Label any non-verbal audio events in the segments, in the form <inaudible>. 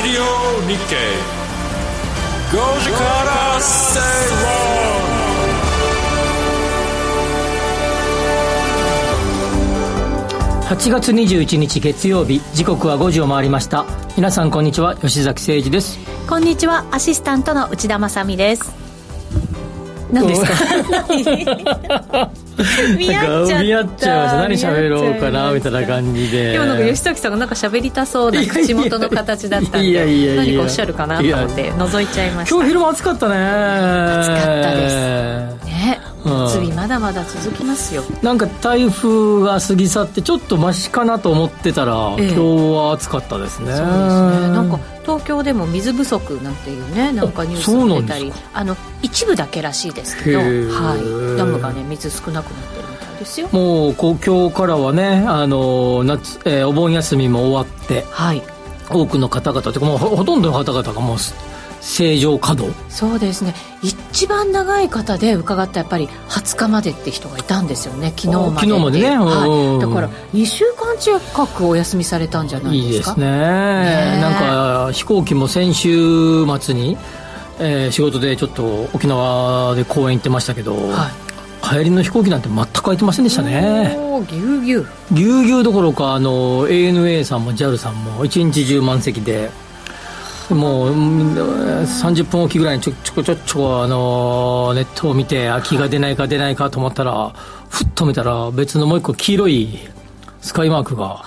Radio Nikkei. 5時から正論8月21日月曜日時刻は5時を回りました。皆さんこんにちは。吉崎誠二です。こんにちは。アシスタントの内田まさです何ですか？<laughs> 見合っちゃ見合っちゃいました。何喋ろうかなみたいな感じで。でもなんか吉崎さんがなんか喋りたそうな口元の形だったんでいやいやいや。何かおっしゃるかなと思って覗いちゃいました。今日昼間暑かったね。暑かったです。ね夏日まだまだ続きますよ。なんか台風が過ぎ去ってちょっとマシかなと思ってたら、ええ、今日は暑かったですね。そうですね。なんか東京でも水不足なんていうねなんかニュースが出たり。あの一部だけらしいですけど、はい、ダムがね水少なくなってるみたいですよ。もう今日からはねあの夏、えー、お盆休みも終わって、はい、多くの方々というかもうほとんどの方々がもう正常稼働？そうですね。一番長い方で伺ったやっぱり20日までって人がいたんですよね。昨日まで昨日までね、はい、だから2週間近くお休みされたんじゃないですか？いいですね。ねなんか飛行機も先週末に、えー、仕事でちょっと沖縄で公演行ってましたけど、はい、帰りの飛行機なんて全く空いてませんでしたね。ぎゅうぎゅう。ぎゅうぎゅうどころかあの ANA さんも JAL さんも一日中満席でもう30分おきぐらいにちょちょこちょちょあのネットを見て空きが出ないか出ないかと思ったらふっと見たら別のもう一個黄色いスカイマークが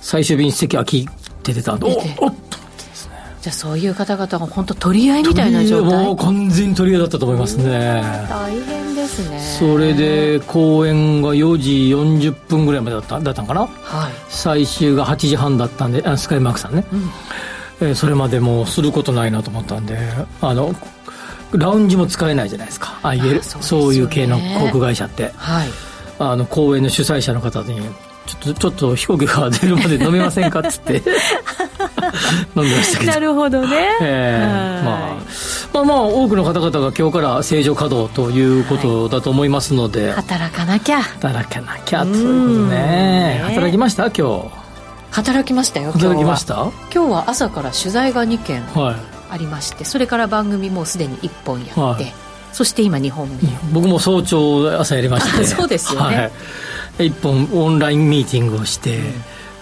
最終便席空きって出たんで、はい、おっとじゃあそういう方々が本当取り合いみたいな状態。もう完全に取り合いだったと思いますね。大変ですね。それで公演が4時40分ぐらいまでだっただったのかな、はい、最終が8時半だったんであスカイマークさんね、うんえー、それまでもすることないなと思ったんであのラウンジも使えないじゃないですか。ああいうそういう系の航空会社って、はい、あの公演の主催者の方にちょっとちょっと飛行機が出るまで飲めませんかっつって <laughs> 飲みましたけど。なるほどね、えー、まあ、まあまあ多くの方々が今日から正常稼働ということだと思いますので、はい、働かなきゃ。働かなきゃということね。働きました？今日働きましたよ働きました？今日は朝から取材が2件ありまして、はい、それから番組もすでに1本やって、はい、そして今2本目僕も早朝朝やりまして。<laughs> そうですよね、はい、1本オンラインミーティングをして、うん、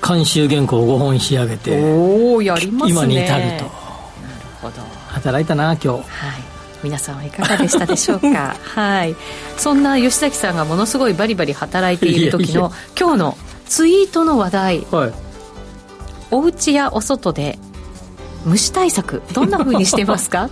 監修原稿を5本仕上げておおやりますね。今に至ると。なるほど。働いたな今日。はい。皆さんはいかがでしたでしょうか？<laughs> はい。そんな吉崎さんがものすごいバリバリ働いている時の今日のツイートの話題、はい、お家やお外で虫対策どんなふうにしてますか？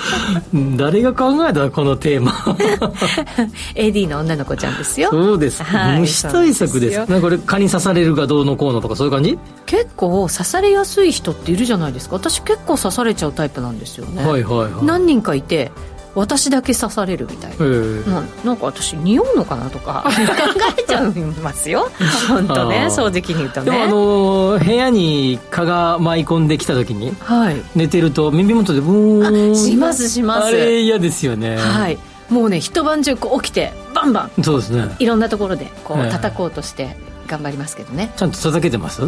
<laughs> 誰が考えたこのテーマ？<laughs> AD の女の子ちゃんですよ。そうです、はい、虫対策です。なんかこれ蚊に刺されるかどうのこうのとかそういう感じ？結構刺されやすい人っているじゃないですか。私結構刺されちゃうタイプなんですよね。はいはい、はい、何人かいて私だけ刺されるみたいな、ななんか私匂うのかなとか <laughs> 考えちゃいますよ。<laughs> 本当ね正直に言うとね。でもあの部屋に蚊が舞い込んできた時に、はい、寝てると耳元でブーン。しますします。あれ嫌ですよね。はい。もうね一晩中こう起きてバンバン。そうですね。いろんなところでこう叩こうとして頑張りますけどね、ちゃんと叩けてます？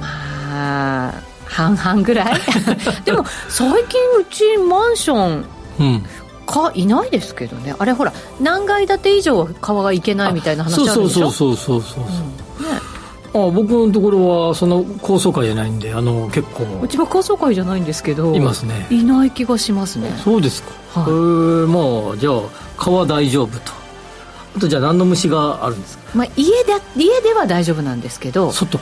まあ半々ぐらい。<laughs> でも最近うちマンションうん。かいないですけどね。あれほら何階建て以上は川が行けないみたいな話あるでしょ？そうそうそうそうそうそう、うん、ねあ僕のところはその高層階じゃないんであの結構うちは高層階じゃないんですけどいますねいない気がしますねそうですか、はい、えー、まあじゃあ川大丈夫とあとじゃあ何の虫があるんですか、まあ、家で家では大丈夫なんですけど外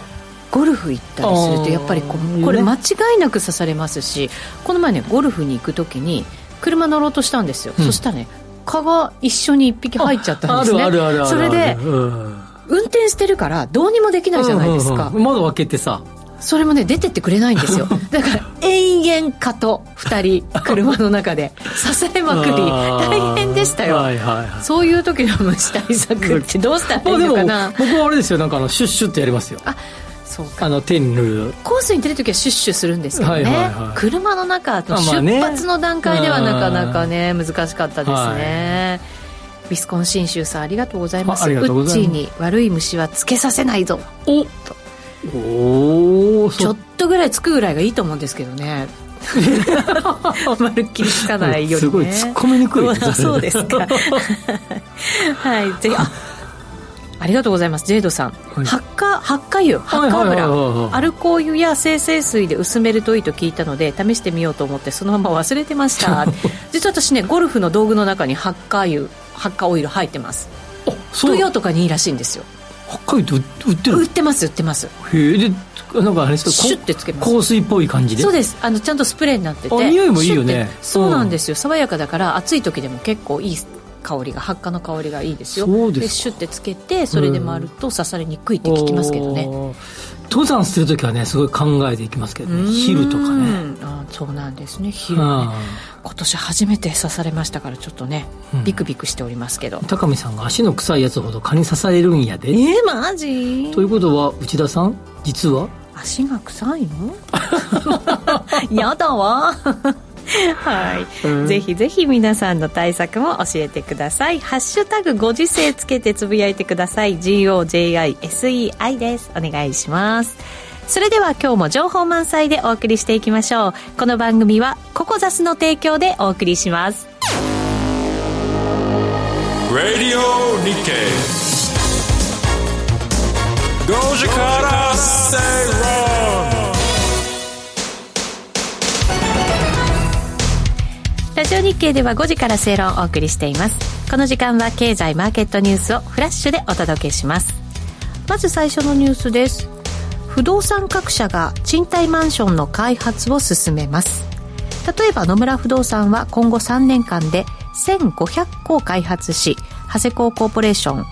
ゴルフ行ったりするとやっぱりここれ間違いなく刺されますしこの前ねゴルフに行く時に車乗ろうとしたんですよ、うん、そしたらね蚊が一緒に一匹入っちゃったんですね。あるあるあるそれで、うん、運転してるからどうにもできないじゃないですか、うんうんうん、窓開けてさ。それもね出てってくれないんですよ。<laughs> だから延々蚊と2人車の中で支えまくり。大変でしたよ、はいはいはい、そういう時の虫対策ってどうしたらいいのかな。僕はあれですよ。なんかあのシュッシュってやりますよ。ああの手に塗るコースに出るときはシュッシュするんですけどね、はいはいはい、車の中の出発の段階ではなかなかね難しかったですね、はい、ビスコン信州さんありがとうございます。ウッチーに悪い虫はつけさせないぞ。おとおおちょっとぐらいつくぐらいがいいと思うんですけどね。まるっきりつかないより、ね、すごい突っ込みにくい。そうですか。<laughs> はいぜひあありがとうございます。ジェイドさん、はい、発火発火油。発火油。アルコー油や精製水で薄めるといいと聞いたので試してみようと思ってそのまま忘れてました。<laughs> 実は私ねゴルフの道具の中に発火油発火オイル入ってます。トヨとかにいいらしいんですよ。発火油って売ってる？売ってます売ってます。へえ。でなんかあれですか？シュッてつけます。香水っぽい感じで？そうです。あのちゃんとスプレーになってて。匂いもいいよね。そうなんですよ、爽やかだから暑い時でも結構いい香りが発火の香りがいいですよ。そうですシュッてつけてそれで回ると刺されにくいって聞きますけどね。登山する時はねすごい考えていきますけどね。昼とかね。あそうなんですね。昼ね。今年初めて刺されましたからちょっとね、うん、ビクビクしておりますけど。高見さんが足の臭いやつほど蚊に刺されるんやで。えー、マジ？ということは内田さん実は？足が臭いの？<laughs> やだわ <laughs> はい、うん、ぜひぜひ皆さんの対策も教えてください。ハッシュタグご時世つけてつぶやいてください。GOJISEI です。お願いします。それでは今日も情報満載でお送りしていきましょう。この番組はココザスの提供でお送りします。Radio Nikkei. 5時から正論ラジオ日経では5時から正論をお送りしています。この時間は経済マーケットニュースをフラッシュでお届けします。まず最初のニュースです。不動産各社が賃貸マンションの開発を進めます。例えば野村不動産は今後3年間で1500戸開発し長谷工コーポレーショ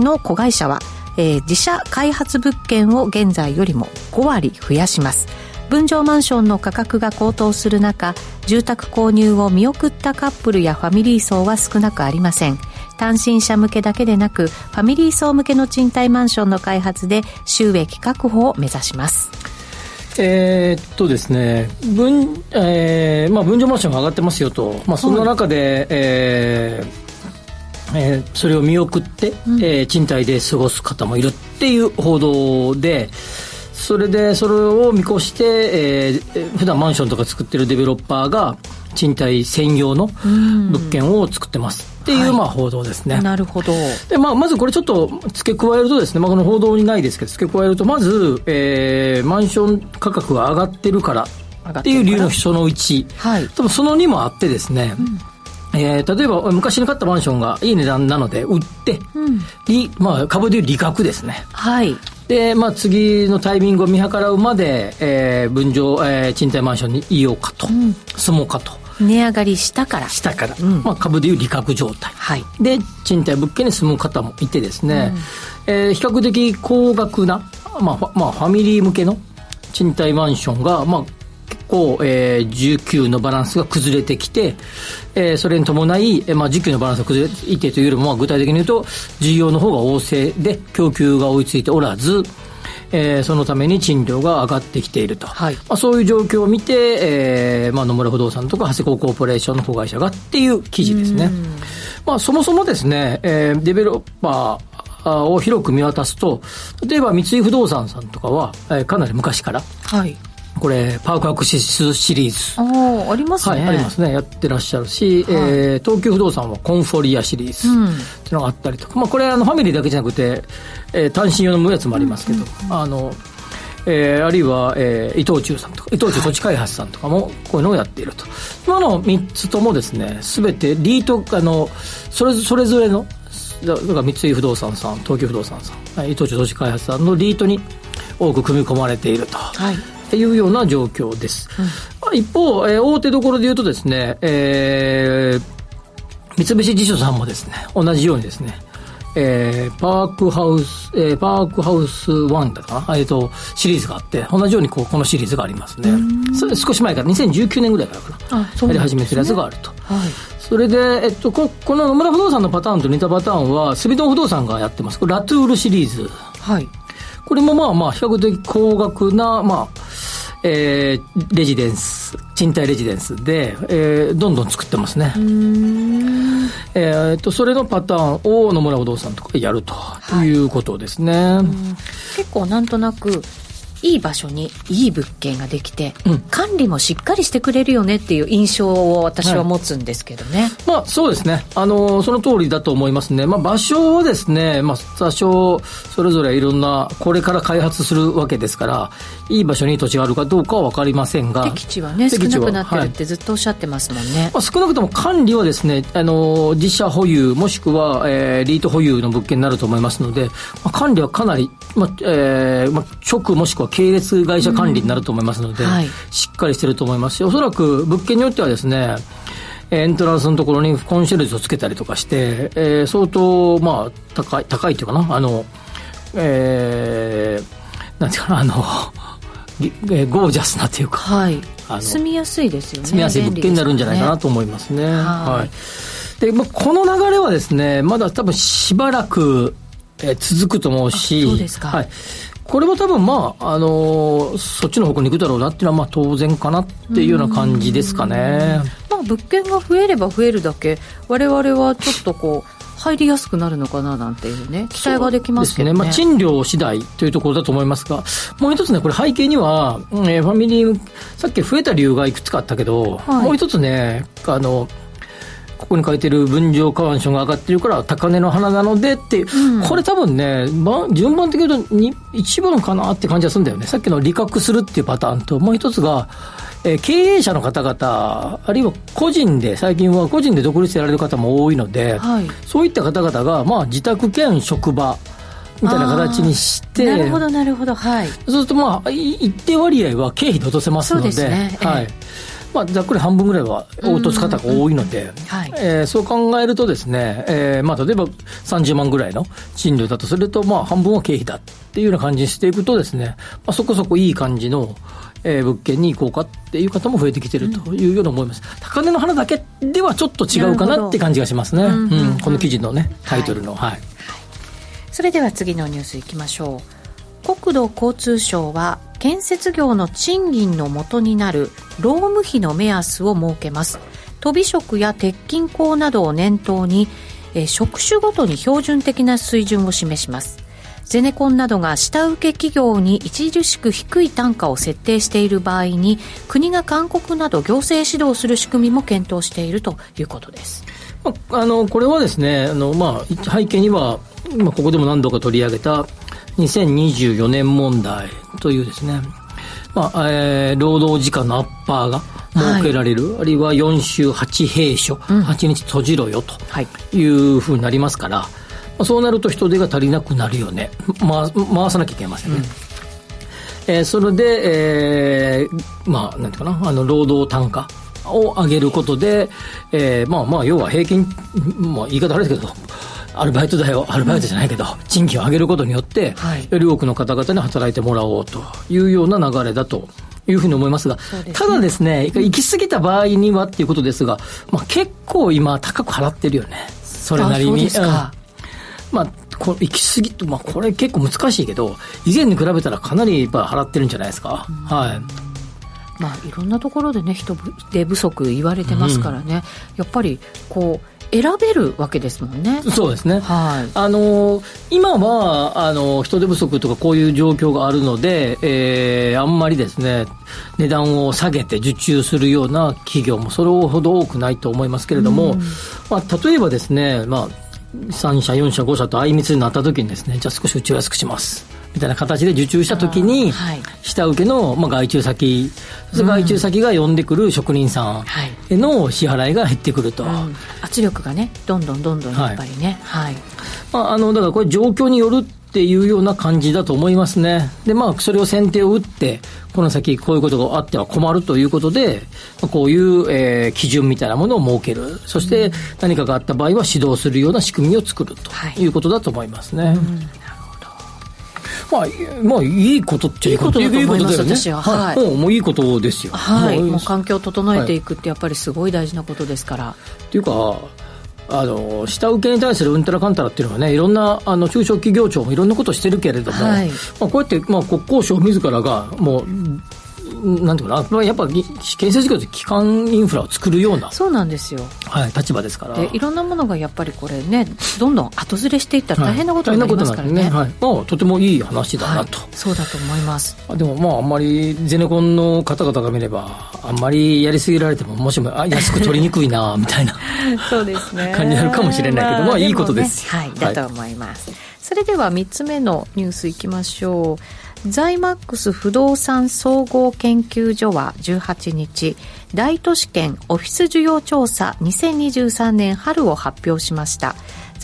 ンの子会社は、えー、自社開発物件を現在よりも5割増やします。分譲マンションの価格が高騰する中住宅購入を見送ったカップルやファミリー層は少なくありません。単身者向けだけでなくファミリー層向けの賃貸マンションの開発で収益確保を目指します。えー、っとですね分,、えーまあ、分譲マンションが上がってますよと、まあ、そんな中で、はい、えーえー、それを見送って、うん、えー、賃貸で過ごす方もいるっていう報道で、それでそれを見越して、えー、普段マンションとか作ってるデベロッパーが賃貸専用の物件を作ってます。っていう、まあ、報道ですね。なるほど。で、まあ、まずこれちょっと付け加えるとですね、まあ、この報道にないですけど、付け加えると、まず、えー、マンション価格が上がってるからっていう理由のその1。はい。多分その2もあってですね、うんえー、例えば昔に買ったマンションがいい値段なので売って、うん、まあ、株でいう利確ですね。はい。で、まあ、次のタイミングを見計らうまで、えー、分譲、えー、賃貸マンションにいようかと、うん、住もうかと。値上がりしたから。したから。うん、まあ、株でいう利確状態。はい。で、賃貸物件に住む方もいてですね、うん、えー、比較的高額な、まあ、まあ、ファミリー向けの賃貸マンションが、まあ、結構、えー、19のバランスが崩れてきて、えー、それに伴い、えー、まあ、需給のバランスが崩れていてというよりも、まあ、具体的に言うと、需要の方が旺盛で、供給が追いついておらず、えー、そのために賃料が上がってきていると、はい、まあ、そういう状況を見て、えーまあ、野村不動産とか長谷工コーポレーションの子会社がっていう記事ですね。まあ、そもそもですね、えー、デベロッパーを広く見渡すと、例えば三井不動産さんとかは、えー、かなり昔から、はい、これ、パークアクシスシリーズ。ああ、ありますね。はい、ありますね。やってらっしゃるし、はい、えー、東急不動産はコンフォリアシリーズっていうのがあったりとか、まあ、これ、あの、ファミリーだけじゃなくて、えー、単身用のやつもありますけど、うんうん、あの、えー、あるいは、えー、伊藤忠さんとか、伊藤忠土地開発さんとかも、こういうのをやっていると。今の3つともですね、すべてリート、あの、それそれぞれの、だから三井不動産さん、東急不動産さん、伊藤忠土地開発さんのリートに多く組み込まれていると。はいいうような状況です。うん、一方、えー、大手どころで言うとですね、えー、三菱地所さんもですね、同じようにですね、えー、パークハウス、えー、パークハウス1だかなえっ、ー、と、シリーズがあって、同じようにこうこのシリーズがありますね。それ少し前から、2019年ぐらいからかな。あやり始めてるやつがあると。はい。それで、えっと、ここの野村不動産のパターンと似たパターンは、スビドン不動産がやってます。ラトゥールシリーズ。はい。これもまあまあ、比較的高額な、まあ、えー、レジデンス、賃貸レジデンスで、えー、どんどん作ってますね。えー、と、それのパターンを野村不動産とかやるということですね。結構なんとなく、いい場所にいい物件ができて、うん、管理もしっかりしてくれるよねっていう印象を私は持つんですけどね、はい、まあそうですね。あのその通りだと思いますね、まあ、場所をですね、まあ、多少それぞれいろんなこれから開発するわけですからいい場所に土地があるかどうかは分かりませんが。適地はね少なくなってるってずっとおっしゃってますもんね、はい、まあ、少なくとも管理はですねあの自社保有もしくは、えー、リート保有の物件になると思いますので、まあ、管理はかなり、まあえーまあ、直もしくは系列会社管理になると思いますので、うんはい、しっかりしてると思いますしおそらく物件によってはですねエントランスのところにコンシェルジュをつけたりとかして、えー、相当、まあ、高い、高いっていうかな、あの、えー、なんていうかな、あの、<laughs> えゴージャスなというか、はい、住みやすいですよね住みやすい物件になるんじゃないかなと思いますね。はい、はい、で、まあ、この流れはですね、まだ多分しばらく、えー、続くと思うし、そうですか。はい。これは多分まあ、あのー、そっちの方向に行くだろうなっていうのはまあ当然かなっていうような感じですかね。まあ物件が増えれば増えるだけ、我々はちょっとこう、入りやすくなるのかななんていうね、期待ができますけどね。ねまあ、賃料次第というところだと思いますが、もう一つね、これ背景には、えー、ファミリー、さっき増えた理由がいくつかあったけど、はい、もう一つね、あの、ここに書いてる分譲カワンションが上がってるから高値の花なのでっていう、うん、これ多分ね、ま、順番的に言うと一番かなって感じがするんだよね。さっきの利確するっていうパターンと、もう一つが、えー、経営者の方々、あるいは個人で、最近は個人で独立やられる方も多いので、はい、そういった方々が、まあ、自宅兼職場、みたいな形にして、なるほど、なるほど、はい。そうすると、まあ、一定割合は経費で落とせますので、でね、はい。まあ、ざっくり半分ぐらいは落とす方が多いので、そう考えるとですね、えーまあ、例えば30万ぐらいの賃料だとすると、まあ、半分は経費だっていうような感じにしていくとですね、まあ、そこそこいい感じの、えー、物件に行こうかっていう方も増えてきてるというような思います。うん、高値の花だけではちょっと違うかなって感じがしますね。うん、うん、この記事のね、タイトルの。はい、はい、それでは次のニュースいきましょう。国土交通省は建設業の賃金の元になる労務費の目安を設けます飛び職や鉄筋工などを念頭に、え職種ごとに標準的な水準を示しますゼネコンなどが下請け企業に著しく低い単価を設定している場合に国が勧告など行政指導する仕組みも検討しているということです。あのこれはですねあの、まあ、背景には、まあ、ここでも何度か取り上げた2024年問題というですね、まあえー、労働時間のアッパーが設けられる、はい、あるいは4週8閉所、うん、8日閉じろよとい。うふうになりますから、はい、そうなると人手が足りなくなるよね、ま、回さなきゃいけませんね。うん。えー、それで、えー、まあ、なんていうかな、あの、労働単価を上げることで、えー、まあまあ、要は平均、まあ、言い方あれですけど、アルバイト代を、アルバイトじゃないけど、賃金を上げることによって、より多くの方々に働いてもらおうというような流れだというふうに思いますが、すね、ただですね、行き過ぎた場合にはっていうことですが、まあ、結構今、高く払ってるよね、それなりに。まあ、こ行き過ぎと、まあ、これ結構難しいけど、以前に比べたらかなりやっぱ払ってるんじゃないですか。はい。まあ、いろんなところでね、人手不足言われてますからね、うん、やっぱり、こう、選べるわけですもんね。そうですね。はい。あの今はあの人手不足とかこういう状況があるので、えー、あんまりですね値段を下げて受注するような企業もそれほど多くないと思いますけれども、まあ例えばですね、まあ3社、4社、5社と相密になった時にですね、じゃあ少しうちを安くします。みたいな形で受注した時に、下請けの、まあ、外注先、外注先が呼んでくる職人さんへの支払いが減ってくると、うん、圧力がねどんどんどんどんやっぱりね。はい、まあ、あのだからこれ状況によるっていうような感じだと思いますね。で、まあ、それを先手を打って、この先こういうことがあっては困るということで、こういう、えー、基準みたいなものを設ける。そして何かがあった場合は指導するような仕組みを作るということだと思いますね。うんまあ、まあ、いいことっていいことだと思います、私は。はい。もう、もういいことですよ。はい。もう環境を整えていくってやっぱりすごい大事なことですから。っていうか、あの下請けに対するうんたらかんたらっていうのはね、いろんなあの中小企業庁もいろんなことしてるけれども、はい、まあ、こうやって、まあ、国交省自らが、もう、なんていうかな、やっぱ建設業って基幹インフラを作るようなそうなんですよ、はい、立場ですから。でいろんなものがやっぱりこれねどんどん後ずれしていったら大変なことになりますからね,、はい、ね。はい、まあ、とてもいい話だなと、はい、そうだと思います。でもまああんまりゼネコンの方々が見ればあんまりやりすぎられてももしもあ安く取りにくいな <laughs> みたいなそうですね。感じになるかもしれないけど、まあ、まあ、いいことです、ね、はい。だと思います、それでは3つ目のニュースいきましょう。ザイマックス不動産総合研究所は18日大都市圏オフィス需要調査2023年春を発表しました。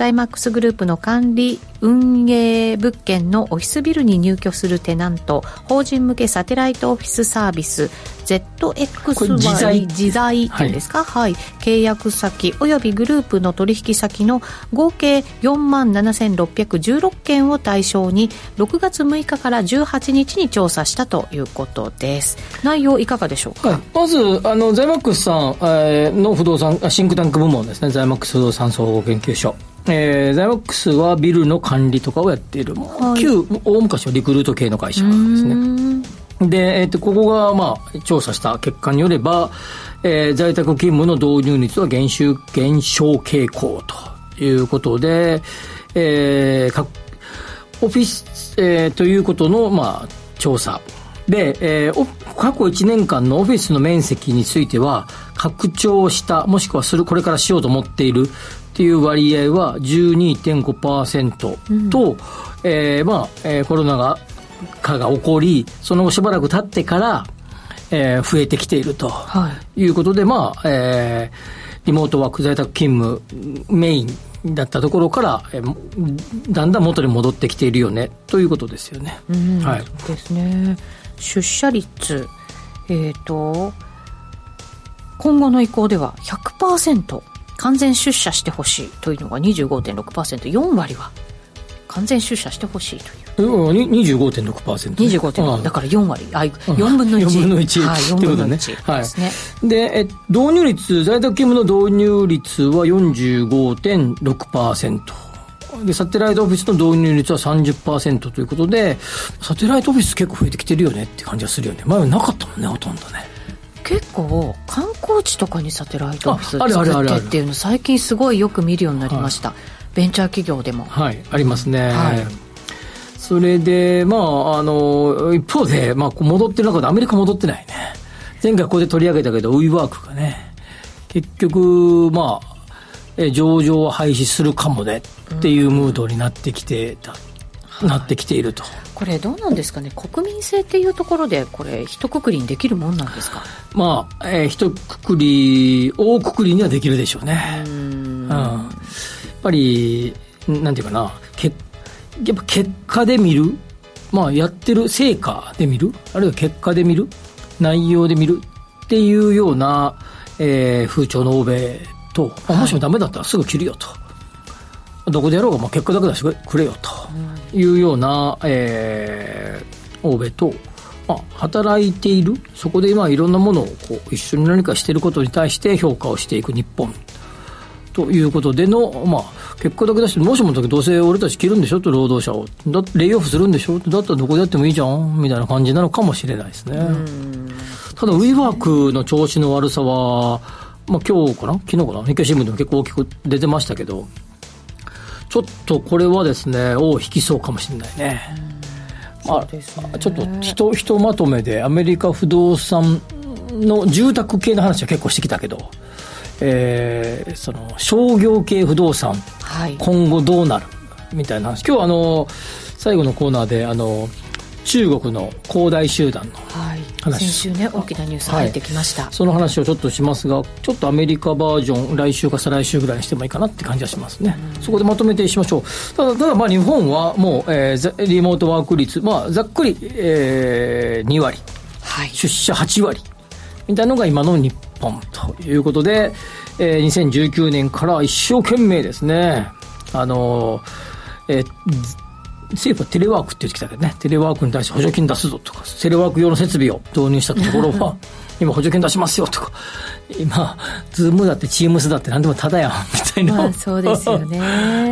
ザイマックスグループの管理運営物件のオフィスビルに入居するテナント法人向けサテライトオフィスサービス ZXY 自在自在っていうんですか、はい、はい、契約先およびグループの取引先の合計4万7616件を対象に6月6日から18日に調査したということです。内容いかがでしょうか、はい、まずあのザイマックスさん、えー、の不動産シンクタンク部門ですね。ザイマックス不動産総合研究所えー、ザイマックスはビルの管理とかをやっている、はい、旧大昔はリクルート系の会社ですね。で、えっ、ー、と、ここが、まあ、調査した結果によれば、えー、在宅勤務の導入率は減収、減少傾向ということで、えー、オフィス、えー、ということの、まあ、調査。で、えー、過去1年間のオフィスの面積については、拡張した、もしくはする、これからしようと思っているっていう割合は12.5%と、うん、えー、まあ、えー、コロナが化が起こり、その後しばらく経ってから、えー、増えてきているということで、はい、まあ、えー、リモートワーク在宅勤務メインだったところから、えー、だんだん元に戻ってきているよねということですよね。はい、ですね。出社率、えっ、ー、と、今後の意向では100%完全出社してほしいというのが25.6%、4割は完全出社してほしいという。25.6%、ね、25.6、だから4割、あ、4分の1。4分の1。はい、4分の1ですね。はい、で、え、導入率、在宅勤務の導入率は45.6%。で、サテライトオフィスの導入率は30%ということで、サテライトオフィス結構増えてきてるよねって感じがするよね。前はなかったもんね、ほとんどね。結構観光地とかにサテライトオフィス作ってっていうの最近すごいよく見るようになりました、はい、ベンチャー企業でも。はいありますね、はい。それで、まあ、あの、一方で、まあ、戻ってる中でアメリカ戻ってないね。前回ここで取り上げたけど、ウィーワークがね、結局、まあ、上場を廃止するかもねっていうムードになってきてた、うん、なってきていると。これどうなんですかね？国民性っていうところでこれ一括りにできるもんなんですか？まあ、えー、一括り大括りにはできるでしょうね。うん。やっぱりなんていうかな。結やっぱ結果で見る、まあ、やってる成果で見る、あるいは結果で見る、内容で見る？っていうような、えー、風潮の欧米と、まあ、もしもダメだったらすぐ切るよと。はい、どこでやろうが、まあ、結果だけ出してくれよというような、えー、欧米と、まあ、働いている、そこでまあいろんなものをこう一緒に何かしていることに対して評価をしていく日本。ということでの、まあ、結果だけ出して、もしもどうせ俺たち切るんでしょ？って労働者を。だレイオフするんでしょ？だったらどこでやってもいいじゃん？みたいな感じなのかもしれないですね。ただ、ウィーワークの調子の悪さは、まあ今日かな？昨日かな？日経新聞でも結構大きく出てましたけど、ちょっとこれはですね、尾を引きそうかもしれないね。まあ、ね、ちょっとひとひとまとめでアメリカ不動産の住宅系の話は結構してきたけど、えー、その商業系不動産、はい、今後どうなるみたいな話。今日あの最後のコーナーであの中国の恒大集団の話、はい、先週ね大きなニュース入ってきました、はい、その話をちょっとしますがちょっとアメリカバージョン来週か再来週ぐらいにしてもいいかなって感じがしますね、そこでまとめてしましょう。ただただまあ日本はもう、えー、リモートワーク率、まあ、ざっくり、えー、2割、はい、出社8割。みたいなのが今の日本ということで、えー、2019年から一生懸命ですね、あのえー、政府はテレワークって言ってきたけどね、テレワークに対して補助金出すぞとか、テレワーク用の設備を導入したところは、今補助金出しますよとか今ズームだってチームスだって何でもただやんみたいな、まあ、そうですよね。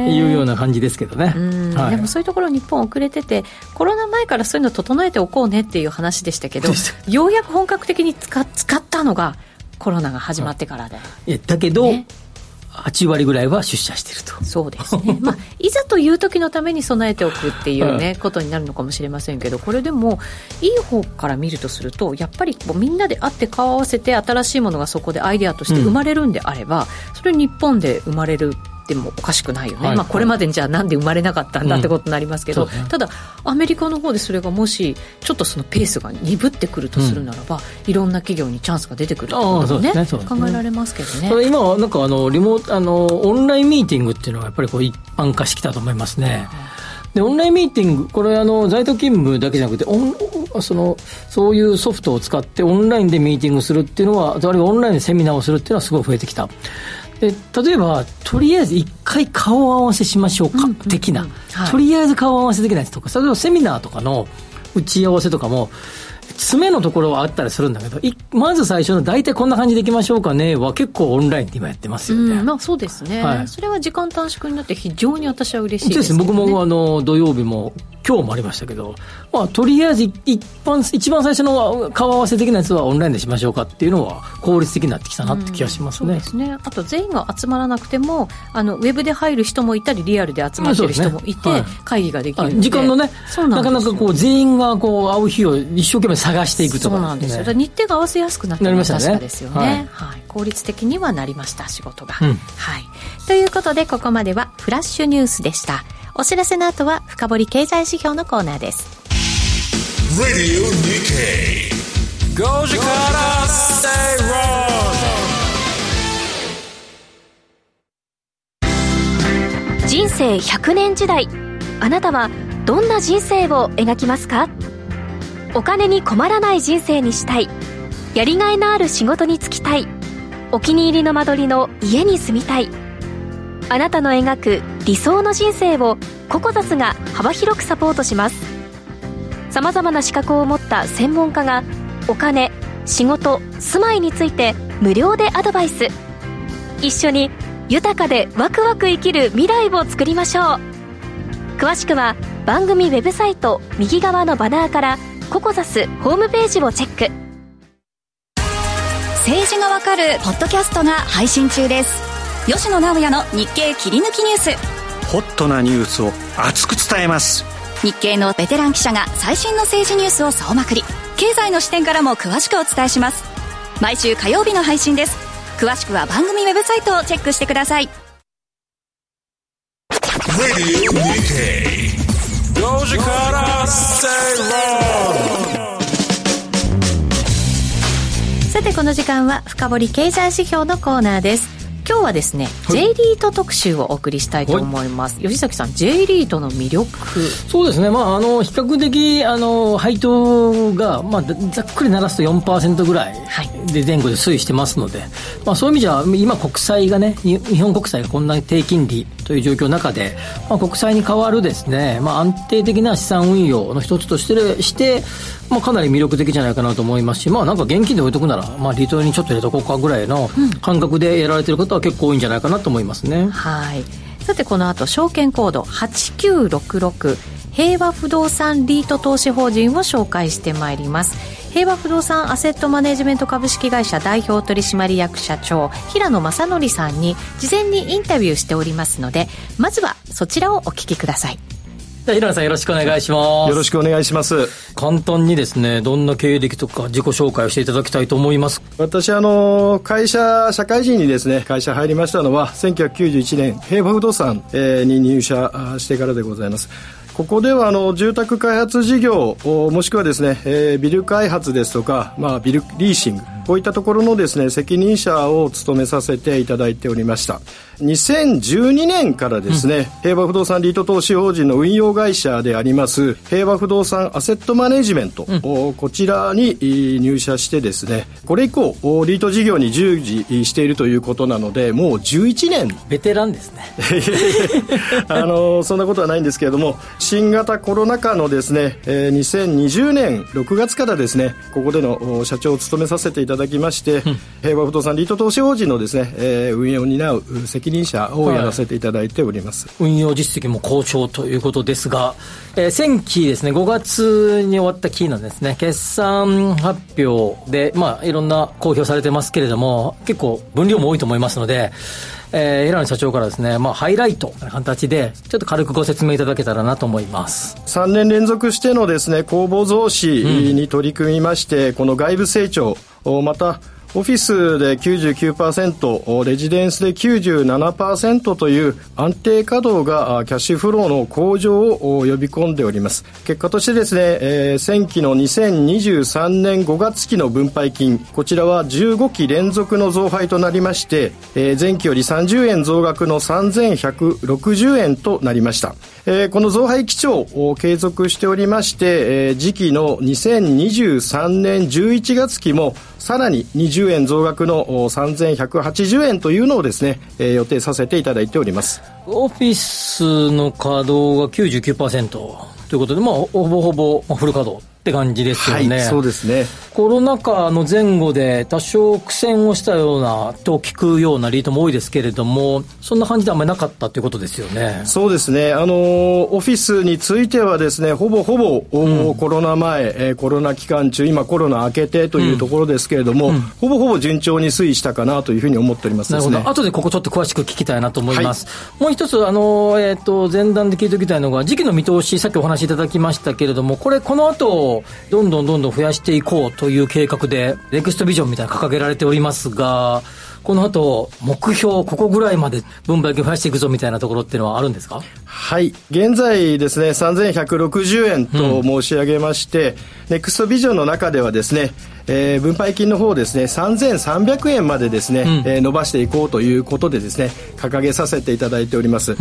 <laughs> いうような感じですけどね、はい、でもそういうところ日本遅れててコロナ前からそういうの整えておこうねっていう話でしたけどようやく本格的に使使ったのがコロナが始まってからで、はい、だけど、ね8割ぐらいは出社していると。そうですね、<laughs> まあ、いざという時のために備えておくっていうね、ことになるのかもしれませんけどこれでもいい方から見るとするとやっぱりこうみんなで会って顔を合わせて新しいものがそこでアイデアとして生まれるんであれば、うん、それ日本で生まれるってもおかしくないよね、はい、まあ、これまでにじゃあなんで生まれなかったんだってことになりますけど、うんね、ただアメリカの方でそれがもしちょっとそのペースが鈍ってくるとするならば、うん、いろんな企業にチャンスが出てくるってこともね、ね、考えられますけどね。今なんかあのリモあのオンラインミーティングっていうのがやっぱりこう一般化してきたと思いますね、でオンラインミーティング、これあの、在宅勤務だけじゃなくてオンその、そういうソフトを使ってオンラインでミーティングするっていうのは、あるいはオンラインでセミナーをするっていうのはすごい増えてきた。で例えばとりあえず一回顔合わせしましょうか、的な、はい、とりあえず顔合わせできないやつとか例えばセミナーとかの打ち合わせとかも詰めのところはあったりするんだけど、まず最初の大体こんな感じでいきましょうかねは結構オンラインで今やってますよね。うん、まあそうですね、はい、それは時間短縮になって非常に私は嬉しいです、ね、僕もあの土曜日も今日もありましたけど、まあ、とりあえず一般一番最初の顔合わせ的なやつはオンラインでしましょうかっていうのは効率的になってきたなって気がしますね。うん、そうですね。あと全員が集まらなくてもあのウェブで入る人もいたりリアルで集まってる人もいて、ねはい、会議ができる時間のねなかなかこう全員がこう会う日を一生懸命探していくとか、ね、そうなんですよ。日程が合わせやすくなってるのは確かですよね、はい、はい、効率的にはなりました仕事が、うん、はい。ということでここまではフラッシュニュースでしたお知らせの後は深掘経済指標のコーナーです。人生100年時代。あなたはどんな人生を描きますか？お金に困らない人生にしたい。やりがいのある仕事に就きたい。お気に入りの間取りの家に住みたいあなたの描く理想の人生をココザスが幅広くサポートします。さまざまな資格を持った専門家がお金仕事住まいについて無料でアドバイス。一緒に豊かでワクワク生きる未来を作りましょう。詳しくは番組ウェブサイト右側のバナーからココザスホームページをチェック。政治がわかるポッドキャストが配信中です。吉野直也の日経切り抜きニュース。ホットなニュースを熱く伝えます。日経のベテラン記者が最新の政治ニュースを総まくり。経済の視点からも詳しくお伝えします。毎週火曜日の配信です。詳しくは番組ウェブサイトをチェックしてください。さてこの時間は深掘経済指標のコーナーです今日はですね、はい、J リート特集をお送りしたいと思います、はい、吉崎さん J リートの魅力。そうですね。まああの比較的あの配当が、まあ、ざっくり鳴らすと4%ぐらいで前後で推移してますので、はい、まあ、そういう意味じゃ今国債がね日本国債がこんな低金利という状況の中で、まあ、国債に代わるですね、まあ、安定的な資産運用の一つとしてしてまあ、かなり魅力的じゃないかなと思いますし、まあ、なんか現金で置いとくなら、まあ、リトルにちょっと入れとこうかぐらいの感覚でやられてる方は結構多いんじゃないかなと思いますね。はい。さてこの後証券コード8966平和不動産リート投資法人を紹介してまいります。平和不動産アセットマネジメント株式会社代表取締役社長平野正則さんに事前にインタビューしておりますのでまずはそちらをお聞きください平野さんよろしくお願いします。よろしくお願いします。簡単にですね、どんな経歴とか自己紹介をしていただきたいと思います？私、あの、会社、社会人にですね、会社入りましたのは、1991年、平和不動産、えー、に入社してからでございます。ここではあの住宅開発事業もしくはですね、えー、ビル開発ですとか、まあ、ビルリーシングこういったところのですね責任者を務めさせていただいておりました、2012年からですね、うん、平和不動産リート投資法人の運用会社であります平和不動産アセットマネジメント、うん、こちらに入社してですねこれ以降リート事業に従事しているということなのでもう11年ベテランですね。<laughs> あのそんなことはないんですけれども新型コロナ禍のですね、えー、2020年6月からですねここでの社長を務めさせていただきまして、うん、平和不動産リート投資法人のですね、えー、運営を担う責任者をやらせていただいております、はい、運用実績も好調ということですが、えー、先期ですね。5月に終わった期のですね。決算発表でまあいろんな公表されてますけれども結構分量も多いと思いますのでえー、平野社長からですね、まあ、ハイライトな形で、ちょっと軽くご説明いただけたらなと思います。3年連続してのですね、公募増資に取り組みまして、うん、この外部成長、また、オフィスで99%、レジデンスで97%という安定稼働がキャッシュフローの向上を呼び込んでおります。結果としてですね、えー、先期の2023年5月期の分配金、こちらは15期連続の増配となりまして、えー、前期より30円増額の3160円となりました。えー、この増配基調を継続しておりまして、えー、次期の2023年11月期もさらに20円増額の3180円というのをですね、えー、予定させていただいております。オフィスの稼働が99%ということで、まあ、ほぼほぼフル稼働。って感じですよね。はい、そうですね。コロナ禍の前後で多少苦戦をしたようなと聞くようなリートも多いですけれども、そんな感じであんまりなかったということですよね。そうですね。あの、オフィスについてはですね、ほぼほぼ、うん、コロナ前、えー、コロナ期間中、今コロナ明けてというところですけれども、うんうん、ほぼほぼ順調に推移したかなというふうに思っております、ね、なるほど。後でここちょっと詳しく聞きたいなと思います。はい、もう一つ、あの、えっ、ー、と、前段で聞いておきたいのが、時期の見通し、さっきお話しいただきましたけれども、これ、この後、どんどんどんどん増やしていこうという計画で、ネクストビジョンみたいな掲げられておりますが、この後、目標、ここぐらいまで分配金増やしていくぞみたいなところっていうのはあるんですか？はい。現在ですね、3160円と申し上げまして、うん、ネクストビジョンの中ではですね、えー、分配金の方をですね、3300円までですね、うん、えー、伸ばしていこうということでですね、掲げさせていただいております。うん、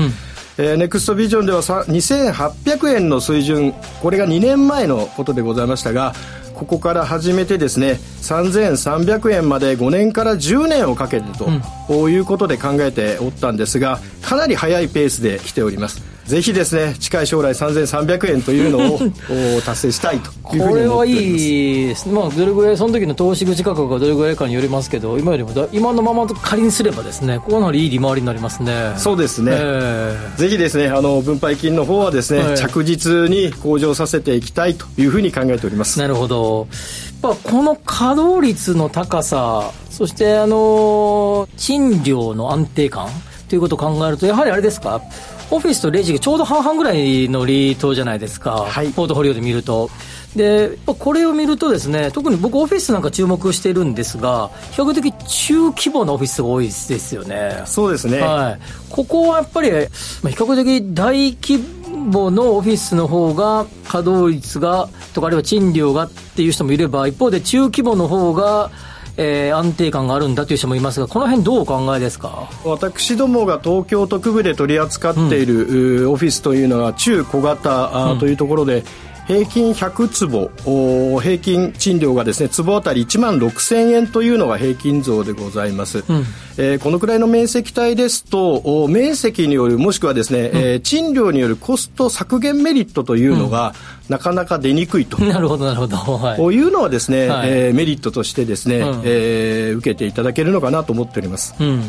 えー、ネクストビジョンでは2800円の水準、これが2年前のことでございましたが、ここから始めてですね3300円まで5年から10年をかけてと、うん、いうことで考えておったんですがかなり速いペースで来ておりますぜひですね近い将来3300円というのを <laughs> 達成したいというふうに思っております。これはいいです。ね、まあ、どれぐらいその時の投資口価格がどれぐらいかによりますけど今よりも今のまま仮にすればですねここのいい利回りになりますね。そうですね、えー、ぜひですねあの分配金の方はですね、はい、着実に向上させていきたいというふうに考えております。なるほど。やっぱこの稼働率の高さそしてあの賃料の安定感ということを考えるとやはりあれですか？オフィスとレジがちょうど半々ぐらいのリートじゃないですか、はい、ポートフォリオで見ると。で、これを見るとですね、特に僕オフィスなんか注目しているんですが、比較的中規模のオフィスが多いですよね。そうですね。はい。ここはやっぱり、まあ、比較的大規模のオフィスの方が稼働率が、とかあるいは賃料がっていう人もいれば、一方で中規模の方が、えー、安定感があるんだという人もいますが、この辺どうお考えですか？私どもが東京特部で取り扱っている、うん、オフィスというのは中小型、というところで、平均100坪。平均賃料がですね坪あたり1万6000円というのが平均増でございます、うん、えー、このくらいの面積帯ですと面積によるもしくはですね、うん、えー、賃料によるコスト削減メリットというのが、うん、なかなか出にくいと。<laughs> なるほどなるほど、はい、こういうのはですね、はい、えー、メリットとしてですね、うん、えー、受けていただけるのかなと思っております、うん。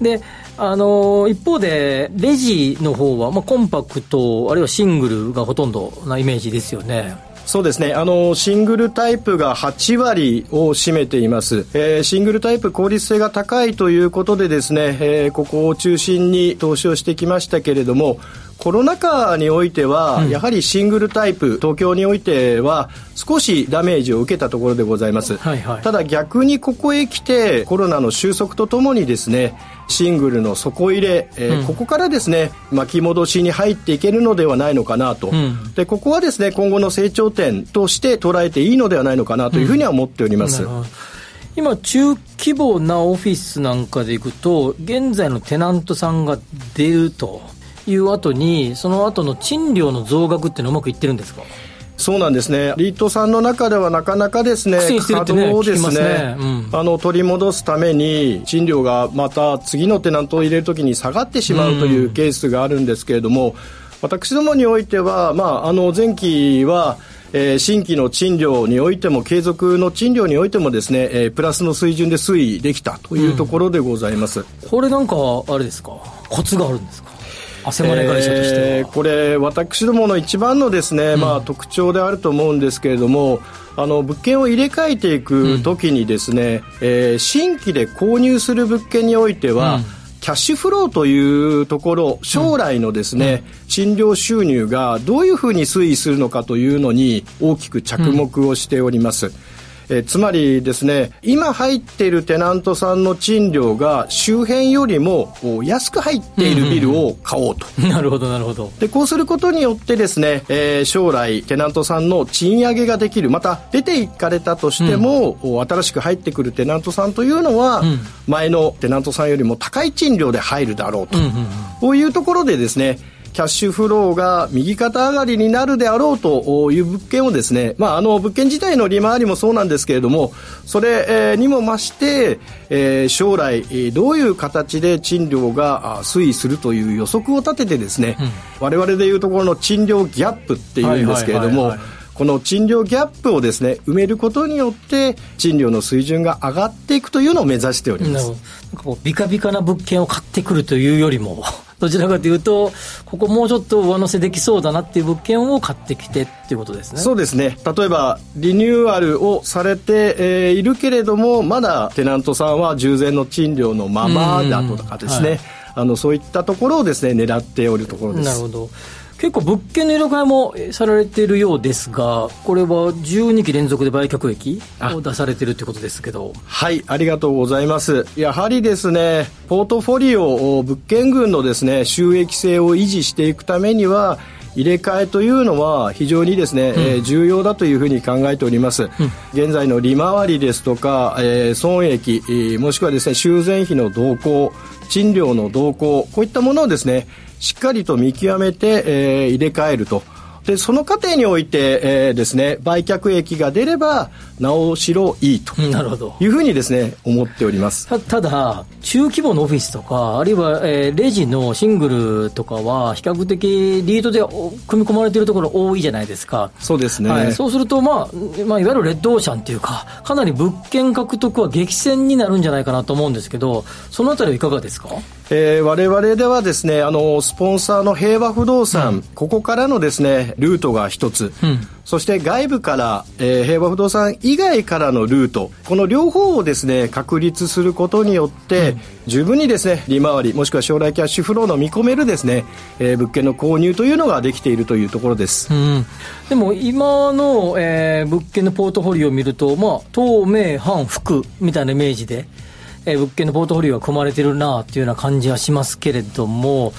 であの一方で、レジの方はまは、あ、コンパクト、あるいはシングルがほとんどなイメージですよね。そうですね。あの、シングルタイプが8割を占めています。えー、シングルタイプ効率性が高いということでですね、えー、ここを中心に投資をしてきましたけれども、コロナ禍においては、うん、やはりシングルタイプ、東京においては少しダメージを受けたところでございます。はいはい、ただ逆にここへ来て、コロナの収束とともにですね、シングルの底入れ、えーうん、ここからですね巻き戻しに入っていけるのではないのかなと、うん、でここはですね今後の成長点として捉えていいのではないのかなというふうには思っております。今、中規模なオフィスなんかでいくと、現在のテナントさんが出るという後に、その後の賃料の増額っていうのはうまくいってるんですか？そうなんですね、リートさんの中ではなかなかですね、稼働をですね、ね。うん、あの取り戻すために、賃料がまた次のテナントを入れるときに下がってしまうというケースがあるんですけれども、うん、私どもにおいては、まあ、あの前期は、えー、新規の賃料においても継続の賃料においてもですね、えー、プラスの水準で推移できたというところでございます、うん、これなんかあれですか？コツがあるんですか？汗マネ会社としては、えー、これ私どもの一番のですね、うん、まあ、特徴であると思うんですけれどもあの物件を入れ替えていくときにですね、うん、えー、新規で購入する物件においては、うん。キャッシュフローというところ将来のですね、うん、賃料収入がどういうふうに推移するのかというのに大きく着目をしております。うんえつまりですね今入っているテナントさんの賃料が周辺よりも安く入っているビルを買おうと、うん。うん、なるほどなるほど。でこうすることによってですね、えー、将来テナントさんの賃上げができるまた出ていかれたとしても、うん、新しく入ってくるテナントさんというのは、うん、前のテナントさんよりも高い賃料で入るだろうと、うんうんうん、こういうところでですねキャッシュフローが右肩上がりになるであろうという物件をですね、まあ、あの物件自体の利回りもそうなんですけれどもそれにも増して、えー、将来どういう形で賃料が推移するという予測を立ててですね、うん、我々でいうところの賃料ギャップっていうんですけれども、この賃料ギャップをですね埋めることによって賃料の水準が上がっていくというのを目指しております。なんかこうビカビカな物件を買ってくるというよりもどちらかというと、ここもうちょっと上乗せできそうだなっていう物件を買ってきてっていうことですね。そうですね。例えば、リニューアルをされて、えー、いるけれども、まだテナントさんは従前の賃料のままだとかですね、はい、あのそういったところをですね、狙っておるところです。なるほど。結構物件の入れ替えもされているようですが、これは12期連続で売却益を出されてるってことですけど。はい、ありがとうございます。やはりですね、ポートフォリオ、物件群のですね、収益性を維持していくためには、入れ替えというのは非常にですね、うん、えー、重要だというふうに考えております、うん、現在の利回りですとか、えー、損益、えー、もしくはですね修繕費の動向賃料の動向こういったものをですねしっかりと見極めて、えー、入れ替えると。でその過程において、えー、ですね売却益が出ればなおしろいいとなるほど。いうふうにですね思っております。ただ中規模のオフィスとかあるいは、えー、レジのシングルとかは比較的リードで組み込まれているところ多いじゃないですか。そうですね、はい、そうすると、まあ、まあいわゆるレッドオーシャンというかかなり物件獲得は激戦になるんじゃないかなと思うんですけどそのあたりはいかがですか？えー、我々ではですねあのスポンサーの平和不動産、うん、ここからのですねルートが一つ、うん、そして外部から、えー、平和不動産以外からのルート。この両方をですね確立することによって、うん、十分にですね利回りもしくは将来キャッシュフローの見込めるですね、えー、物件の購入というのができているというところです、でも今の、えー、物件のポートフォリオを見るとまあ透明半福みたいなイメージでえ、物件のポートフォリオが組まれてるなっていうような感じはしますけれども、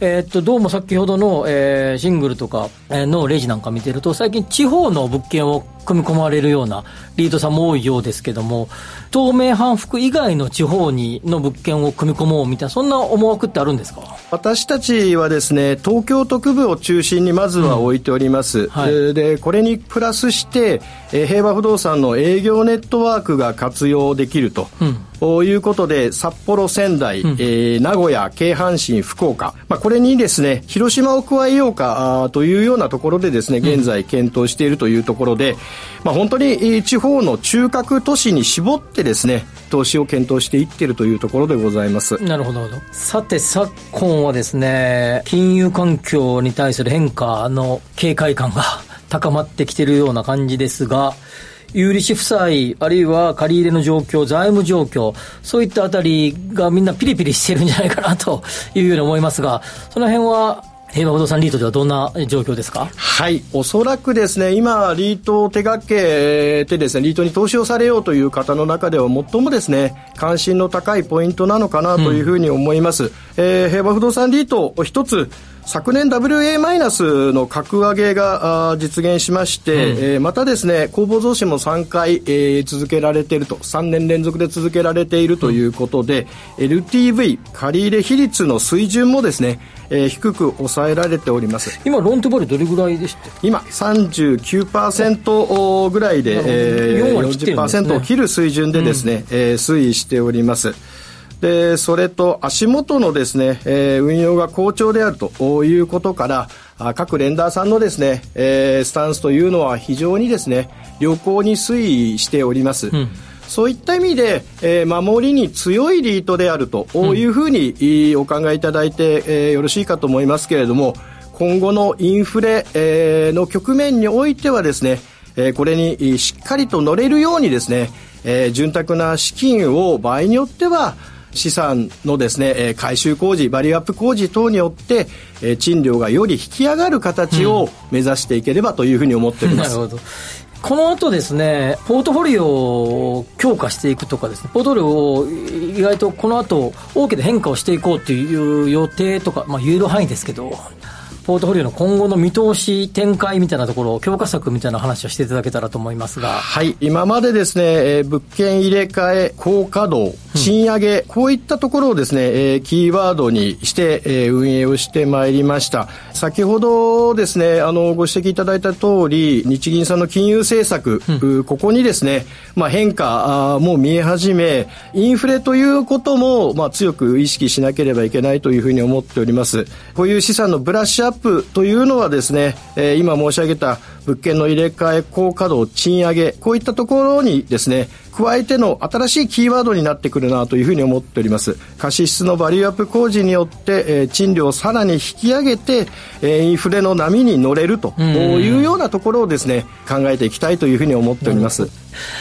えー、っと、どうも先ほどの、えー、シングルとかのレジなんか見てると、最近地方の物件を組み込まれるようなリードさんも多いようですけども、東名阪福以外の地方にの物件を組み込もうみたいな、そんな思惑ってあるんですか？私たちはですね、東京都区部を中心にまずは置いております。うん。はい、で、これにプラスして、えー、平和不動産の営業ネットワークが活用できると。うん。ということで、札幌、仙台、うん、えー、名古屋、京阪神、福岡、まあ、これにですね、広島を加えようかあというようなところでですね、現在検討しているというところで、うん、まあ、本当に地方の中核都市に絞ってですね、投資を検討していっているというところでございます。なるほど。さて、昨今はですね、金融環境に対する変化の警戒感が高まってきているような感じですが、有利子負債、あるいは借り入れの状況、財務状況、そういったあたりがみんなピリピリしてるんじゃないかなと <laughs> いうように思いますが、その辺は平和不動産リートではどんな状況ですか？はいおそらくですね今リートを手掛けてですねリートに投資をされようという方の中では最もですね関心の高いポイントなのかなというふうに思います、うん、えー、平和不動産リートを一つ昨年 WA マイナスの格上げが実現しまして、うん、えー、またですね、公募増資も3回、えー、続けられていると、3年連続で続けられているということで、うん、LTV、借入比率の水準もですね、えー、低く抑えられております。今ローントバリどれぐらいでした今39%ぐらいで、えー、40%を切る水準でですね、うん、えー、推移しておりますでそれと足元のですね、えー、運用が好調であるということから各レンダーさんのですね、えー、スタンスというのは非常にですね良好に推移しております、うん。そういった意味で、えー、守りに強いリートであるというふうに、お考えいただいて、えー、よろしいかと思いますけれども、今後のインフレ、えー、の局面においてはですね、えー、これにしっかりと乗れるようにですね、えー、潤沢な資金を場合によっては、資産のですね、回収工事、バリューアップ工事等によって、賃料がより引き上がる形を目指していければというふうに思っております。なるほど。この後ですね、ポートフォリオを強化していくとかですね、ポートフォリオを意外とこの後大きな変化をしていこうという予定とか、まあ、言える範囲ですけど、ポートフォリオの今後の見通し、展開みたいなところ、強化策みたいな話をしていただけたらと思いますが。はい。今までですね、えー、物件入れ替え、高稼働、賃上げ、うん、こういったところをですね、えー、キーワードにして、えー、運営をしてまいりました。先ほどですね、あの、ご指摘いただいた通り、日銀さんの金融政策、うん、ここにですね、まあ、変化も見え始め、インフレということも、まあ、強く意識しなければいけないというふうに思っております。こういう資産のブラッシュアッププというのはですね、えー、今申し上げた物件の入れ替え、高稼働、賃上げ、こういったところにですね、加えての新しいキーワードになってくるなというふうに思っております。貸し室のバリューアップ工事によって、えー、賃料をさらに引き上げて、えー、インフレの波に乗れるというようなところをですね、考えていきたいというふうに思っております。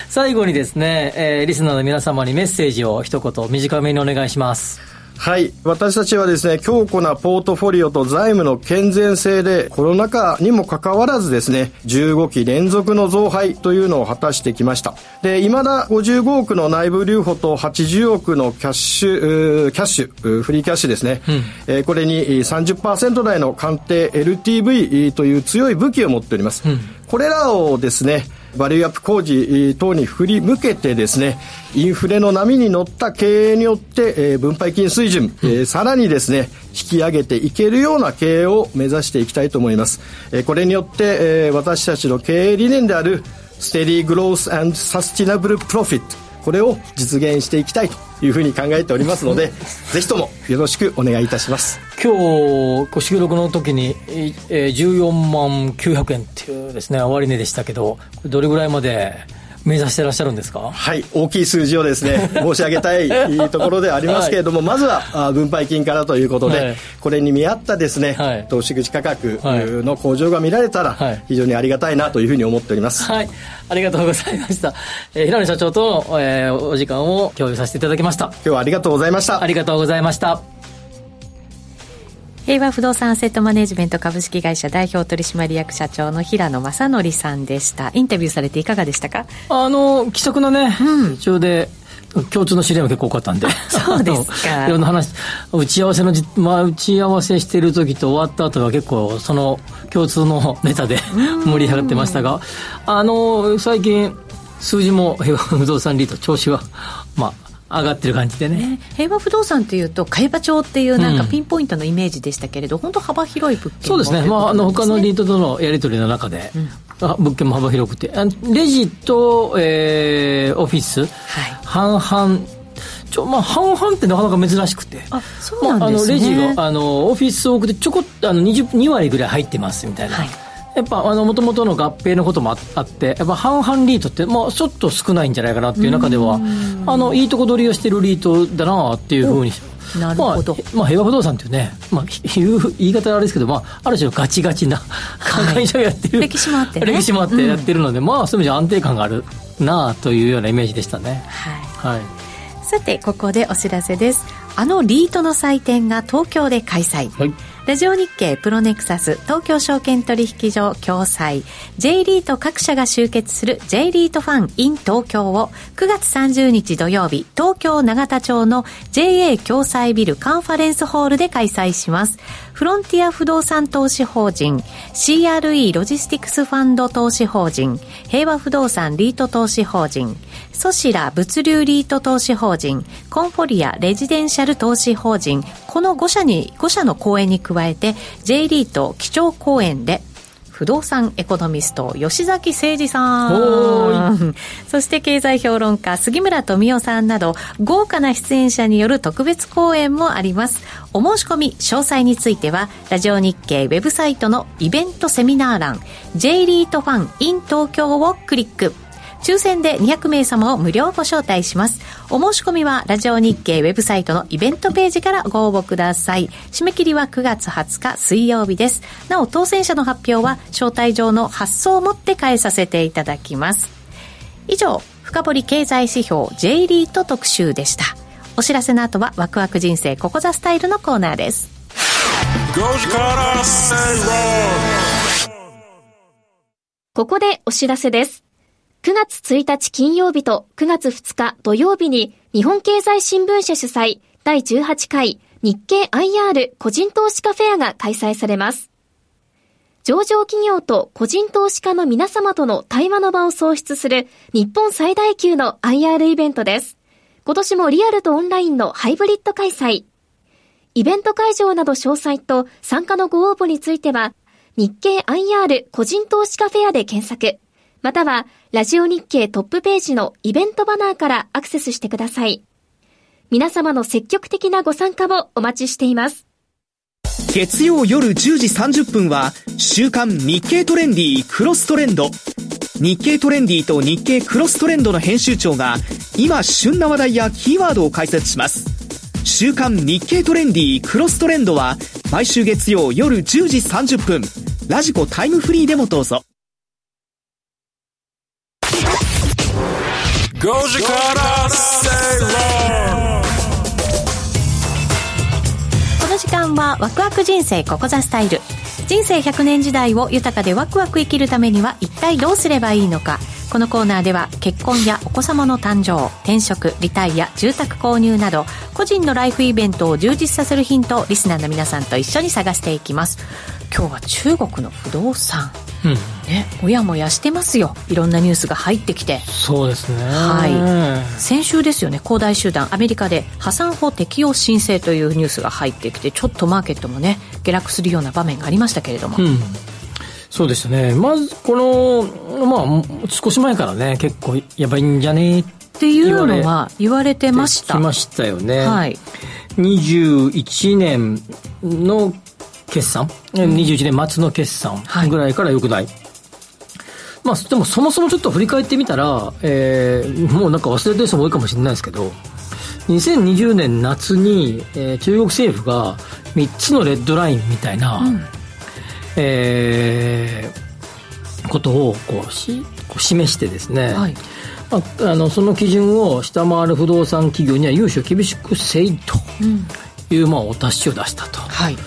最後にですね、えー、リスナーの皆様にメッセージを一言短めにお願いします。はい。私たちはですね、強固なポートフォリオと財務の健全性で、コロナ禍にもかかわらずですね、15期連続の増配というのを果たしてきました。で、未だ55億の内部留保と80億のキャッシュ、キャッシュ、フリーキャッシュですね。うん、えー、これに30%台の鑑定 LTV という強い武器を持っております。うん、これらをですね、バリューアップ工事等に振り向けてですね、インフレの波に乗った経営によって、えー、分配金水準、えー、さらにですね、引き上げていけるような経営を目指していきたいと思います。えー、これによって、えー、私たちの経営理念である、ステディグロースサスティナブルプロフィット、これを実現していきたいというふうに考えておりますので <laughs> ぜひともよろしくお願いいたします。今日ご収録の時に、えー、14万900円っていうですね終値でしたけどどれぐらいまで目指してらっしゃるんですか？はい大きい数字をですね <laughs> 申し上げたいところでありますけれども、はい、まずは分配金からということで、はい、これに見合ったですね、はい、投資口価格の向上が見られたら非常にありがたいなというふうに思っております、はい、ありがとうございました、えー、平野社長と、えー、お時間を共有させていただきました。今日はありがとうございました。ありがとうございました平和不動産アセットマネジメント株式会社代表取締役社長の平野正則さんでした。インタビューされていかがでしたか？あの気さくなね、うん、中で共通の知り合いも結構多かったんで。<laughs> そうですか。<laughs> いろんな話打ち合わせのまあ、打ち合わせしてる時と終わった後は結構その共通のネタで盛り上がってましたが。あの最近数字も平和不動産リート調子はまあ上がってる感じでね、ね、平和不動産というと茅場町っていうなんかピンポイントのイメージでしたけれど、うん、本当幅広い物件そうですね、まあ、あの他のリートとのやり取りの中で、うん、物件も幅広くて。レジと、えー、オフィス、はい、半々。ちょまあ、半々ってなかなか珍しくて。あそうなんですね、まあ、あのレジがあのオフィス多くてちょこっとあの 2, 2割ぐらい入ってますみたいな、はいやっぱもともとの合併のこともあってやっぱ半々リートって、まあ、ちょっと少ないんじゃないかなっていう中ではあのいいとこ取りをしてるリートだなっていうふうになるほど、まあ、まあ、平和不動産っていうね、まあ、いう言い方あれですけど、まあ、ある種のガチガチな会社をやってる、歴史もあって、ね、歴史もあってやってるので、うん、まあそういう意味で安定感があるなあというようなイメージでしたね。はい、はい、さてここでお知らせです。あのリートの祭典が東京で開催、はいラジオ日経プロネクサス東京証券取引所共催 J リート各社が集結する J リートファン in 東京を9月30日土曜日東京永田町の JA 共済ビルカンファレンスホールで開催します。フロンティア不動産投資法人 CRE ロジスティクスファンド投資法人平和不動産リート投資法人 SOSiLA 物流リート投資法人コンフォリアレジデンシャル投資法人この5社に5社の講演に加えて J リート基調講演で不動産エコノミスト吉崎誠二さん。そして経済評論家杉村富夫さんなど豪華な出演者による特別講演もあります。お申し込み詳細についてはラジオ日経ウェブサイトのイベントセミナー欄 J リートファン in 東京をクリック抽選で200名様を無料ご招待します。お申し込みは、ラジオ日経ウェブサイトのイベントページからご応募ください。締め切りは9月20日水曜日です。なお、当選者の発表は、招待状の発送をもって返させていただきます。以上、深掘経済指標 J リート特集でした。お知らせの後は、ワクワク人生ここザスタイルのコーナーです。ここでお知らせです。9月1日金曜日と9月2日土曜日に日本経済新聞社主催第18回日経 IR 個人投資家フェアが開催されます。上場企業と個人投資家の皆様との対話の場を創出する日本最大級の IR イベントです。今年もリアルとオンラインのハイブリッド開催。イベント会場など詳細と参加のご応募については、日経 IR 個人投資家フェアで検索。または、ラジオ日経トップページのイベントバナーからアクセスしてください。皆様の積極的なご参加をお待ちしています。月曜夜10時30分は、週刊日経トレンディークロストレンド。日経トレンディと日経クロストレンドの編集長が、今旬な話題やキーワードを解説します。週刊日経トレンディークロストレンドは、毎週月曜夜10時30分、ラジコタイムフリーでもどうぞ。5時から正論この時間はワクワク人生ここザスタイル。人生100年時代を豊かでワクワク生きるためには一体どうすればいいのか。このコーナーでは結婚やお子様の誕生転職リタイア住宅購入など個人のライフイベントを充実させるヒントをリスナーの皆さんと一緒に探していきます。今日は中国の不動産。うん、ね、もやもやしてますよいろんなニュースが入ってきてそうですねはい先週ですよね恒大集団アメリカで破産法適用申請というニュースが入ってきてちょっとマーケットもね下落するような場面がありましたけれども、うんそうでしたね。まず、この、まあ、少し前からね、結構やばいんじゃねっていうのは言われてました。きましたよね。はい。21年の決算、うん、21年末の決算ぐらいからよくない？はい、まあ、でもそもそもちょっと振り返ってみたら、えー、もうなんか忘れてる人も多いかもしれないですけど、2020年夏に、えー、中国政府が3つのレッドラインみたいな、うん、えー、ことをこうしこう示してですね、はい。まあ、あのその基準を下回る不動産企業には融資を厳しくせいという、うん、まあ、お達しを出したと。はい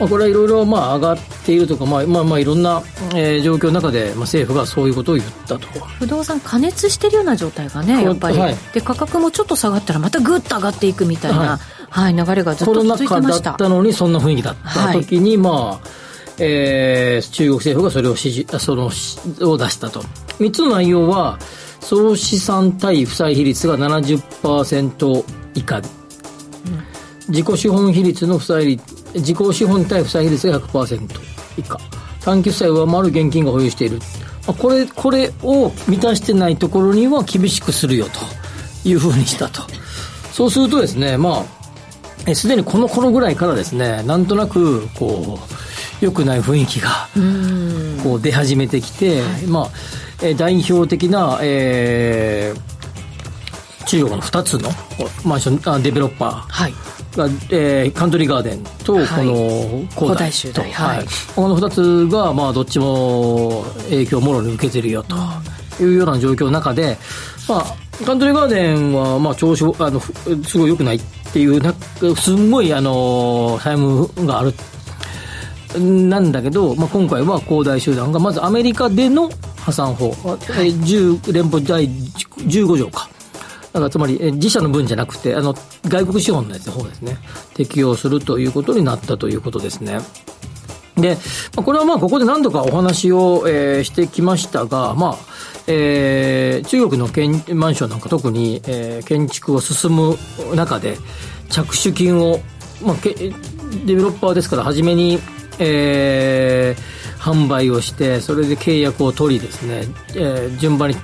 まあ、これはいろいろまあ上がっているとか、まあまあ、まあいろんな、えー、状況の中で、まあ、政府がそういうことを言ったと。不動産加熱してるような状態がねやっぱり、はい、で価格もちょっと下がったらまたぐっと上がっていくみたいな、はい、はい、流れがずっと続いてました。コロナ禍だったのにそんな雰囲気だった時に、はい、まあえー、中国政府がそれを指示そのを出したと。3つの内容は総資産対負債比率が70%以下、うん、自己資本比率の負債率自己資本対負債比率が100%以下。短期負債を上回る現金が保有している。これこれを満たしてないところには厳しくするよというふうにしたと。そうするとですねまあすでにこの頃ぐらいからですねなんとなくこう良くない雰囲気がこう出始めてきて、はい、まあ代表的な、えー、中国の2つのマンションデベロッパー、はいが、えー、カントリーガーデンとこの恒大と、はい。はい、この2つが、まあ、どっちも影響をもろに受けてるよというような状況の中で、まあ、カントリーガーデンは、まあ、調子あのすごい良くないっていうなすんごいあのタイムがある。なんだけど、まあ、今回は恒大集団がまずアメリカでの破産法、はい、10連邦第15条かだからつまり自社の分じゃなくてあの外国資本のやつの方ですね適用するということになったということですね。で、これはまあここで何度かお話を、えー、してきましたが、まあ、えー、中国の建マンションなんか特に、えー、建築を進む中で着手金を、まあ、デベロッパーですから初めに、えー、販売をしてそれで契約を取りですね、えー、順番に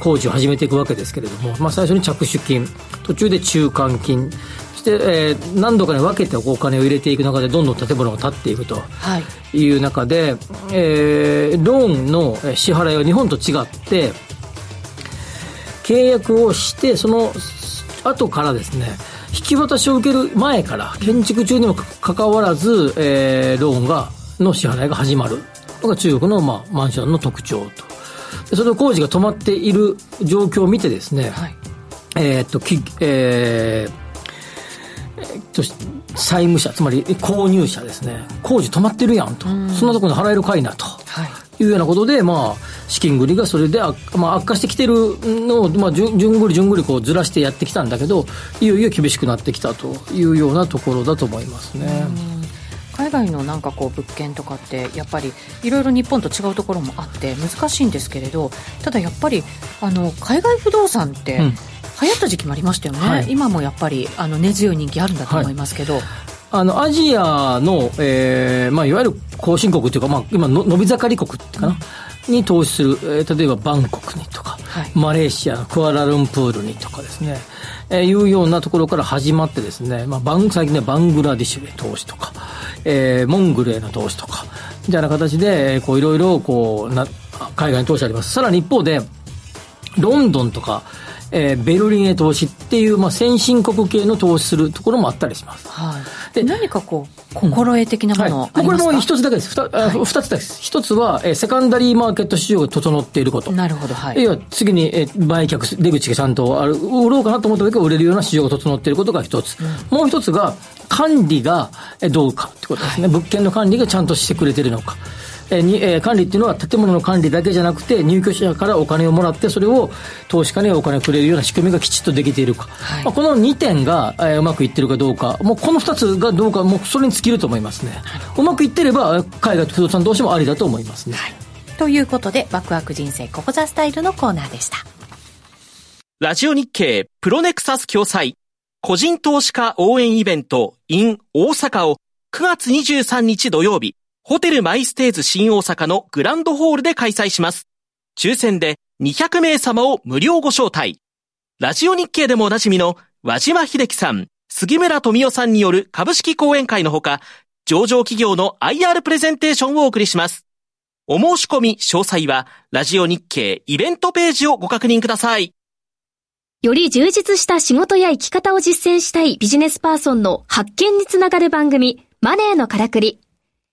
工事を始めていくわけですけれども、まあ、最初に着手金途中で中間金して、えー、何度かに分けてお金を入れていく中でどんどん建物が建っていくとい。う中で、はい、えー、ローンの支払いは日本と違って契約をしてその後からですね引き渡しを受ける前から建築中にもかかわらず、えー、ローンがの支払いが始まる。のが中国の、まあ、マンションの特徴とその工事が止まっている状況を見てですね、はい、えー、っとき、えーと債務者つまり購入者ですね。工事止まってるやんと。そんなところに払えるかいなと、はい、いうようなことで、まあ、資金繰りがそれであ、まあ、悪化してきてるのを、まあ、じゅんぐりじゅんぐりこうずらしてやってきたんだけどいよいよ厳しくなってきたというようなところだと思いますね。海外のなんかこう物件とかってやっぱりいろいろ日本と違うところもあって難しいんですけれどただやっぱりあの海外不動産って、うん。流行った時期もありましたよね、はい、今もやっぱりあの根強い人気あるんだと思いますけど、はい、あのアジアの、えーまあ、いわゆる後進国というか、まあ、今の伸び盛り国かな、うん、に投資する、えー、例えばバンコクにとか、はい、マレーシアクアラルンプールにとかですね、えー、いうようなところから始まってですね、まあ、バン最近でバングラディッシュへ投資とか、えー、モンゴルへの投資とかみたいな形でこういろいろこうな海外に投資あります。さらに一方でロンドンとかえー、ベルリンへ投資っていう、まあ、先進国系の投資するところもあったりします。はい、で何かこう心得的なもの、うんはい、これも一つだけです。二、はい、つです。一つは、えー、セカンダリーマーケット市場が整っていること。なるほど。はい。要は次に、えー、売却、出口がちゃんとある、売ろうかなと思った時は売れるような市場が整っていることが一つ。うん、もう一つが、管理がどうかってことですね、物件の管理がちゃんとしてくれてるのか。えにえー、管理っていうのは建物の管理だけじゃなくて入居者からお金をもらってそれを投資家にお金をくれるような仕組みがきちっとできているか、はい、まあ、この2点が、えー、うまくいってるかどうか。もうこの2つがどうかもうそれに尽きると思いますね。うまくいってれば海外と不動産投資もありだと思いますね、はい、ということでワクワク人生ここザスタイルのコーナーでした。ラジオ日経プロネクサス共催。個人投資家応援イベント in 大阪を9月23日土曜日ホテルマイステーズ新大阪のグランドホールで開催します。抽選で200名様を無料ご招待。ラジオ日経でもおなじみの和島秀樹さん、杉村富夫さんによる株式講演会のほか、上場企業の IR プレゼンテーションをお送りします。お申し込み詳細は、ラジオ日経イベントページをご確認ください。より充実した仕事や生き方を実践したいビジネスパーソンの発見につながる番組、マネーのからくり。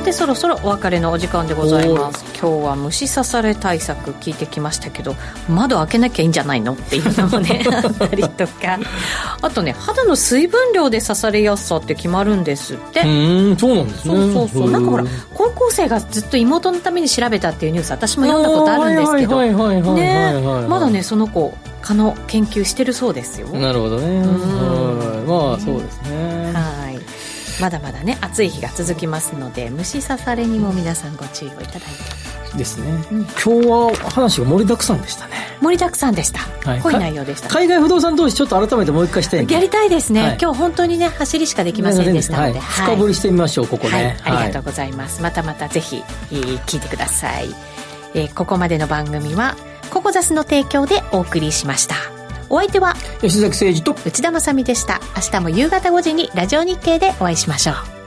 さてそろそろお別れのお時間でございます。今日は虫刺され対策聞いてきましたけど窓開けなきゃいいんじゃないの？っていうのもね <laughs> あったりとか。あとね肌の水分量で刺されやすさって決まるんですって。うんそうなんですね。そうそうそう。なんかほら高校生がずっと妹のために調べたっていうニュース私も読んだことあるんですけど。ねまだねその子蚊の研究してるそうですよ。なるほどね。まあそうですね。はいまだまだね暑い日が続きますので虫刺されにも皆さんご注意をいただいて。ですね、うん、今日は話が盛りだくさんでしたね。盛りだくさんでした、はい、濃い内容でした。海外不動産投資ちょっと改めてもう一回したいやりたいで。すね、はい、今日本当にね走りしかできませんでしたので、はい、深掘りしてみましょうここね、ありがとうございます、またまたぜひ、えー、聞いてください、えー、ここまでの番組はココザスの提供でお送りしましたお相手は吉崎誠二と内田まさでした。明日も夕方5時にラジオ日経でお会いしましょう